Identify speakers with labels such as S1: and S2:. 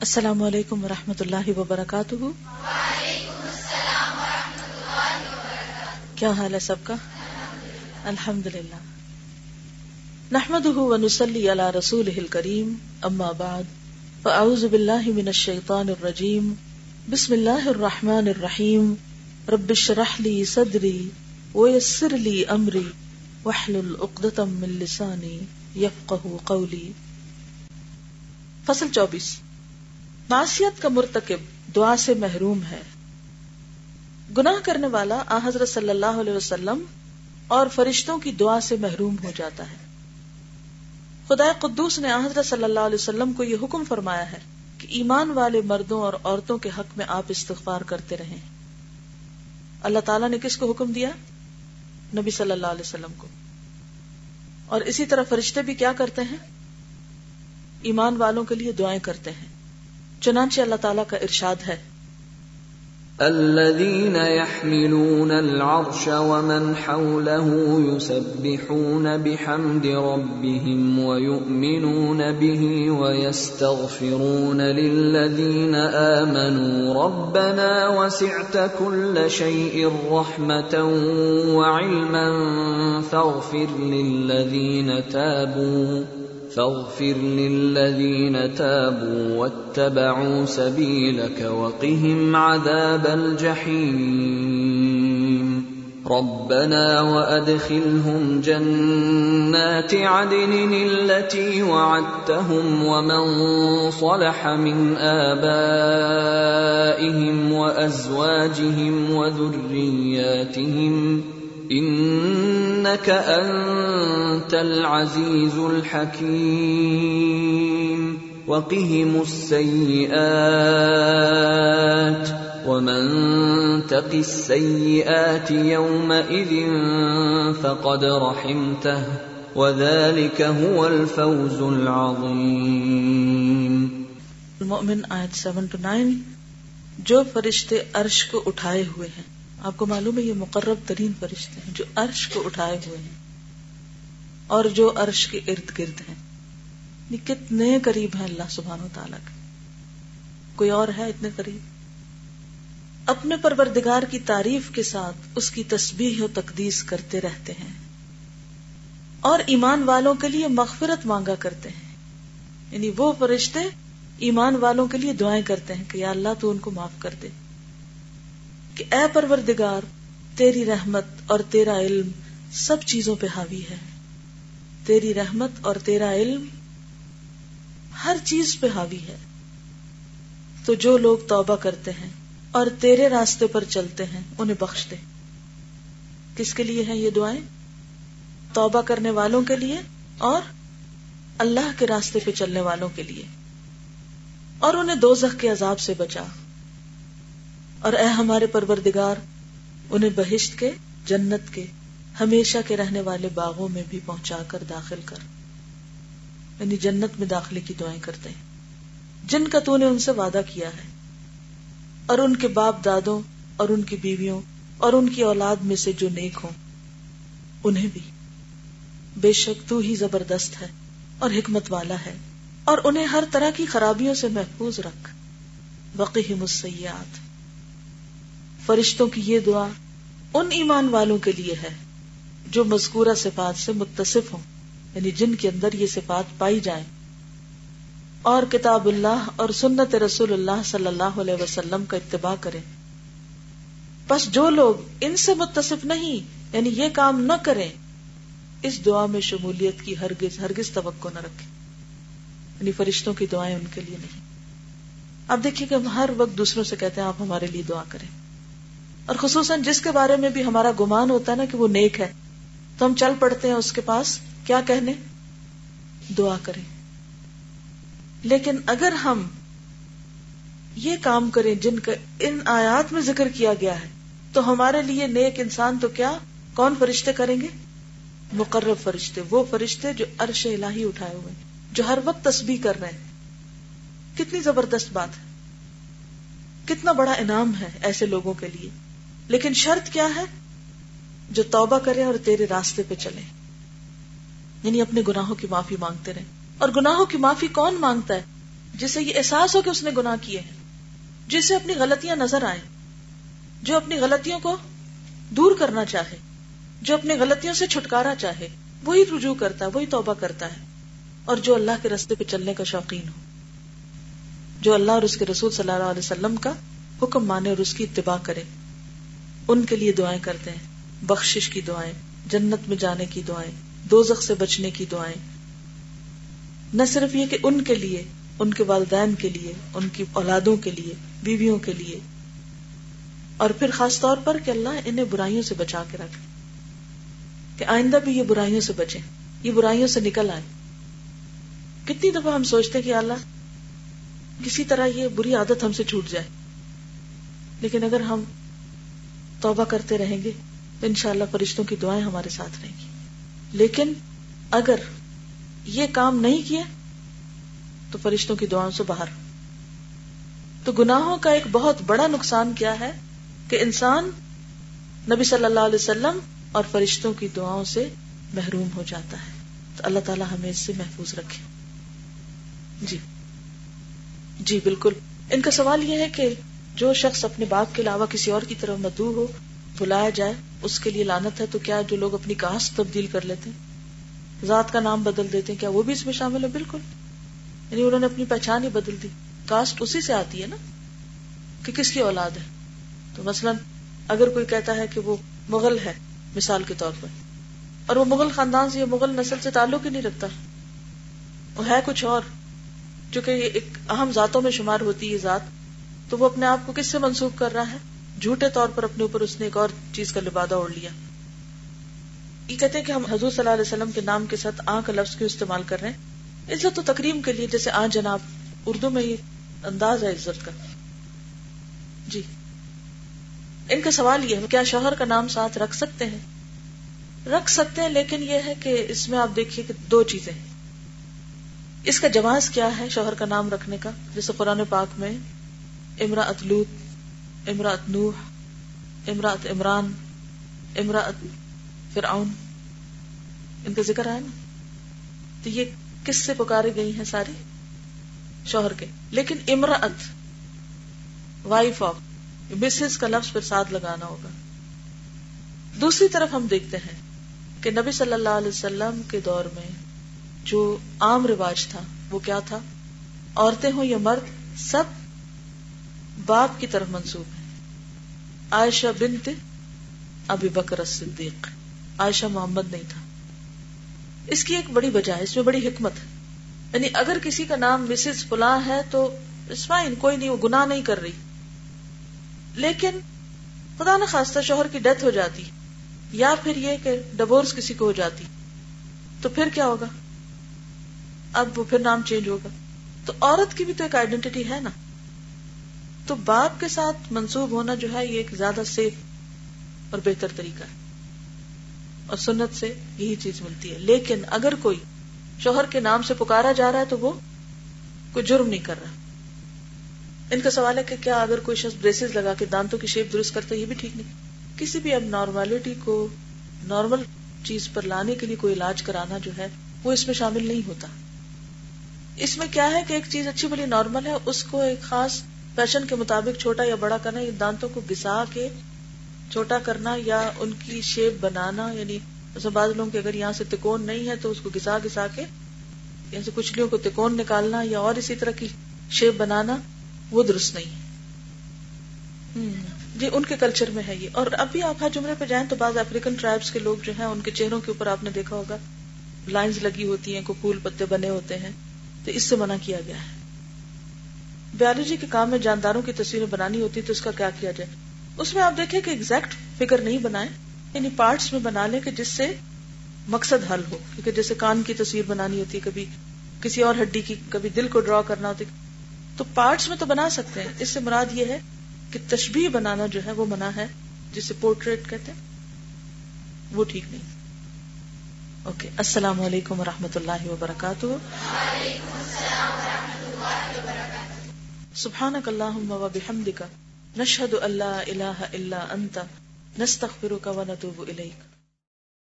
S1: السلام علیکم ورحمۃ اللہ وبرکاتہ۔ کیا حال ہے سب کا؟ الحمد للہ نحمد ونسلی علی رسول کریم اما بعد، فاعوذ باللہ من الشیطان الرجیم، بسم اللہ الرحمن الرحیم، رب اشرح لی صدری ویسر لی امری، واحلل عقدۃ من لسانی یفقهوا قولی۔ فصل چوبیس۔ معصیت کا مرتکب دعا سے محروم ہے۔ گناہ کرنے والا آ حضرت صلی اللہ علیہ وسلم اور فرشتوں کی دعا سے محروم ہو جاتا ہے۔ خدا قدوس نے حضرت صلی اللہ علیہ وسلم کو یہ حکم فرمایا ہے کہ ایمان والے مردوں اور عورتوں کے حق میں آپ استغفار کرتے رہیں۔ اللہ تعالیٰ نے کس کو حکم دیا؟ نبی صلی اللہ علیہ وسلم کو۔ اور اسی طرح فرشتے بھی کیا کرتے ہیں؟ ایمان والوں کے لیے دعائیں کرتے ہیں۔ چنانچہ اللہ تعالیٰ کا ارشاد ہے۔
S2: الذين يحملون العرش ومن حوله يسبحون بحمد ربهم ويؤمنون به ويستغفرون للذين آمنوا ربنا وسعت كل شيء رحمة وعلما فاغفر للذين تابوا فاغفر للذين تابوا واتبعوا سبيلك وقهم عذاب الجحيم. ربنا وادخلهم جنات عدن التي وعدتهم ومن صلح من ابائهم وازواجهم وذرياتهم انك انت العزيز الحكيم. وقهم السيئات. ومن تق السيئات يومئذ فقد رحمته. وذلك هو الفوز العظيم.
S1: المؤمن آیت 7 to 9 جو فرشتے عرش کو اٹھائے ہوئے ہیں آپ کو معلوم ہے یہ مقرب ترین فرشتے ہیں جو عرش کو اٹھائے ہوئے ہیں اور جو عرش کے ارد گرد ہیں۔ یہ کتنے قریب ہیں اللہ سبحان و تعالیٰ کے۔ کوئی اور ہے اتنے قریب؟ اپنے پروردگار کی تعریف کے ساتھ اس کی تسبیح و تقدیس کرتے رہتے ہیں۔ اور ایمان والوں کے لیے مغفرت مانگا کرتے ہیں۔ یعنی وہ فرشتے ایمان والوں کے لیے دعائیں کرتے ہیں کہ یا اللہ تو ان کو معاف کر دے۔ کہ اے پروردگار، تیری رحمت اور تیرا علم سب چیزوں پہ حاوی ہے۔ تیری رحمت اور تیرا علم ہر چیز پہ حاوی ہے۔ تو جو لوگ توبہ کرتے ہیں اور تیرے راستے پر چلتے ہیں، انہیں بخش دے۔ کس کے لیے ہیں یہ دعائیں؟ توبہ کرنے والوں کے لیے اور اللہ کے راستے پہ چلنے والوں کے لیے۔ اور انہیں دو کے عذاب سے بچا۔ اور اے ہمارے پروردگار، انہیں بہشت کے، جنت کے، ہمیشہ کے رہنے والے باغوں میں بھی پہنچا کر داخل کر۔ یعنی جنت میں داخلے کی دعائیں کرتے ہیں۔ جن کا تو نے ان سے وعدہ کیا ہے۔ اور ان کے باپ دادوں اور ان کی بیویوں اور ان کی اولاد میں سے جو نیک ہوں، انہیں بھی۔ بے شک تو ہی زبردست ہے اور حکمت والا ہے اور انہیں ہر طرح کی خرابیوں سے محفوظ رکھ۔ بقی مسیات فرشتوں کی یہ دعا ان ایمان والوں کے لیے ہے جو مذکورہ صفات سے متصف ہوں یعنی جن کے اندر یہ صفات پائی جائیں۔ اور کتاب اللہ اور سنت رسول اللہ صلی اللہ علیہ وسلم کا اتباع کریں۔ بس جو لوگ ان سے متصف نہیں یعنی یہ کام نہ کریں، اس دعا میں شمولیت کی ہرگز ہرگز توقع نہ رکھیں۔ یعنی فرشتوں کی دعائیں ان کے لیے نہیں۔ اب دیکھیے کہ ہم ہر وقت دوسروں سے کہتے ہیں، آپ ہمارے لیے دعا کریں۔ اور خصوصاً جس کے بارے میں بھی ہمارا گمان ہوتا ہے نا کہ وہ نیک ہے، تو ہم چل پڑتے ہیں اس کے پاس، کیا کہنے؟ دعا کریں۔ لیکن اگر ہم یہ کام کریں جن کا ان آیات میں ذکر کیا گیا ہے، تو ہمارے لیے نیک انسان تو کیا؟ کون فرشتے کریں گے؟ مقرب فرشتے، وہ فرشتے جو عرش الہی اٹھائے ہوئے جو ہر وقت تسبیح کر رہے ہیں۔ کتنی زبردست بات ہے۔ کتنا بڑا انعام ہے ایسے لوگوں کے لیے۔ لیکن شرط کیا ہے؟ جو توبہ کرے اور تیرے راستے پہ چلے۔ یعنی اپنے گناہوں کی معافی مانگتے رہے۔ اور گناہوں کی معافی کون مانگتا ہے؟ جسے یہ احساس ہو کہ اس نے گناہ کیے ہیں۔ جسے اپنی غلطیاں نظر آئیں۔ جو اپنی غلطیوں کو دور کرنا چاہے۔ جو اپنی غلطیوں سے چھٹکارا چاہے۔ وہی رجوع کرتا ہے، وہی توبہ کرتا ہے۔ اور جو اللہ کے رستے پہ چلنے کا شوقین ہو۔ جو اللہ اور اس کے رسول صلی اللہ علیہ وسلم کا حکم مانے اور اس کی اتباع کرے۔ ان کے لیے دعائیں کرتے ہیں۔ بخشش کی دعائیں، جنت میں جانے کی دعائیں، دوزخ سے بچنے کی دعائیں۔ نہ صرف یہ کہ ان کے لیے، ان کے والدین کے لیے، ان کی اولادوں کے لیے، بیویوں کے لیے۔ اور پھر خاص طور پر کہ اللہ انہیں برائیوں سے بچا کے رکھے۔ کہ آئندہ بھی یہ برائیوں سے بچے یہ برائیوں سے نکل آئے کتنی دفعہ ہم سوچتے کہ اللہ، کسی طرح یہ بری عادت ہم سے چھوٹ جائے۔ لیکن اگر ہم توبہ کرتے رہیں گے تو انشاءاللہ فرشتوں کی دعائیں ہمارے ساتھ رہیں گی۔ لیکن اگر یہ کام نہیں کیا تو فرشتوں کی دعاؤں سے باہر۔ تو گناہوں کا ایک بہت بڑا نقصان کیا ہے کہ انسان نبی صلی اللہ علیہ وسلم اور فرشتوں کی دعاؤں سے محروم ہو جاتا ہے۔ تو اللہ تعالیٰ ہمیں اس سے محفوظ رکھے۔ جی۔ جی بالکل۔ ان کا سوال یہ ہے کہ جو شخص اپنے باپ کے علاوہ کسی اور کی طرف مدعو ہو، بلایا جائے، اس کے لیے لانت ہے، تو کیا جو لوگ اپنی کاسٹ تبدیل کر لیتے ہیں؟ ذات کا نام بدل دیتے ہیں، کیا وہ بھی اس میں شامل ہے؟ بالکل۔ یعنی انہوں نے اپنی پہچان ہی بدل دی۔ کاسٹ اسی سے آتی ہے نا کہ کس کی اولاد ہے؟ تو مثلا اگر کوئی کہتا ہے کہ وہ مغل ہے، مثال کے طور پر، اور وہ مغل خاندان سے یا مغل نسل سے تعلق ہی نہیں رکھتا، وہ ہے کچھ اور، جو کہ ایک اہم ذاتوں میں شمار ہوتی ہے ذات تو وہ اپنے آپ کو کس سے منسوخ کر رہا ہے؟ جھوٹے طور پر اپنے اوپر اس نے ایک اور چیز کا لبادہ اوڑھ لیا۔ یہ کہتے ہیں کہ ہم حضور صلی اللہ علیہ وسلم کے نام کے ساتھ آ کا لفظ کیوں استعمال کر رہے ہیں؟ عزت و تقریم کے لیے جیسے آ جناب، اردو میں یہ انداز ہے عزت کا۔ جی۔ ان کا سوال یہ ہے کیا شوہر کا نام ساتھ رکھ سکتے ہیں؟ رکھ سکتے ہیں، لیکن یہ ہے کہ اس میں آپ دیکھیے کہ دو چیزیں اس کا جواز کیا ہے شوہر کا نام رکھنے کا؟ جیسے قرآن پاک میں امراط لوت امراط نوح امراط عمران امراط فرعون، ان کا ذکر آیا نا؟ تو یہ کس سے پکارے گئی ہیں ساری؟ شوہر کے۔ لیکن امراط وائف آف مسز کا لفظ پھر ساتھ لگانا ہوگا۔ دوسری طرف ہم دیکھتے ہیں کہ نبی صلی اللہ علیہ وسلم کے دور میں جو عام رواج تھا، وہ کیا تھا؟ عورتیں ہوں یا مرد، سب باپ کی طرف منسوب ہے۔ عائشہ بنت ابھی بکر صدیق۔ عائشہ محمد نہیں تھا۔ اس کی ایک بڑی وجہ ہے، اس میں بڑی حکمت ہے۔ یعنی اگر کسی کا نام مسز فلاں ہے تو فائن کوئی نہیں، وہ گناہ نہیں کر رہی۔ لیکن خدا نہ خاصہ شوہر کی ڈیتھ ہو جاتی، یا پھر یہ کہ ڈیوس کسی کو ہو جاتی، تو پھر کیا ہوگا؟ اب وہ پھر نام چینج ہوگا۔ تو عورت کی بھی تو ایک آئیڈینٹی ہے نا۔ تو باپ کے ساتھ منسوب ہونا جو ہے یہ ایک زیادہ سیف اور بہتر طریقہ ہے۔ اور سنت سے یہی چیز ملتی ہے۔ لیکن اگر کوئی شوہر کے نام سے پکارا جا رہا ہے تو وہ کوئی جرم نہیں کر رہا۔ ان کا سوال ہے کہ کیا اگر کوئی شخص بریسز لگا کے دانتوں کی شیپ درست کرتا ہے یہ بھی ٹھیک نہیں۔ کسی بھی اب نارملٹی کو نارمل چیز پر لانے کے لیے کوئی علاج کرانا جو ہے وہ اس میں شامل نہیں ہوتا۔ اس میں کیا ہے کہ ایک چیز اچھی بلی نارمل ہے، اس کو ایک خاص فیشن کے مطابق چھوٹا یا بڑا کرنا یا دانتوں کو گسا کے چھوٹا کرنا یا ان کی شیپ بنانا یعنی بعض لوگوں کے اگر یہاں سے تکون نہیں ہے تو اس کو گسا گسا کے یہاں سے کچھ کو تکون نکالنا یا اور اسی طرح کی شیپ بنانا، وہ درست نہیں ہے۔ جی ان کے کلچر میں ہے یہ۔ اور ابھی آپ ہر جمرے پہ جائیں تو بعض افریقن ٹرائبس کے لوگ جو ہیں، ان کے چہروں کے اوپر آپ نے دیکھا ہوگا لائنز لگی ہوتی ہیں کو پھول پتے بنے ہوتے ہیں، تو اس سے منع کیا گیا ہے۔ بیالوجی کے کام میں جانداروں کی تصویریں بنانی ہوتی تو اس کا کیا کیا جائے؟ اس میں آپ دیکھیں کہ ایگزیکٹ فگر نہیں بنائے یعنی پارٹس میں بنا لیں کہ جس سے مقصد حل ہو، کیونکہ جیسے کان کی تصویر بنانی ہوتی ہے کبھی کسی اور ہڈی کی، کبھی دل کو ڈرا کرنا ہوتی، تو پارٹس میں تو بنا سکتے ہیں۔ اس سے مراد یہ ہے کہ تشبیح بنانا جو ہے وہ منع ہے، جسے پورٹریٹ کہتے ہیں، وہ ٹھیک نہیں۔ اوکے السلام علیکم و رحمۃ اللہ وبرکاتہ۔ سبحانك اللهم وبحمدك نشهد ان لا اله الا انت نستغفرك ونتوب اليك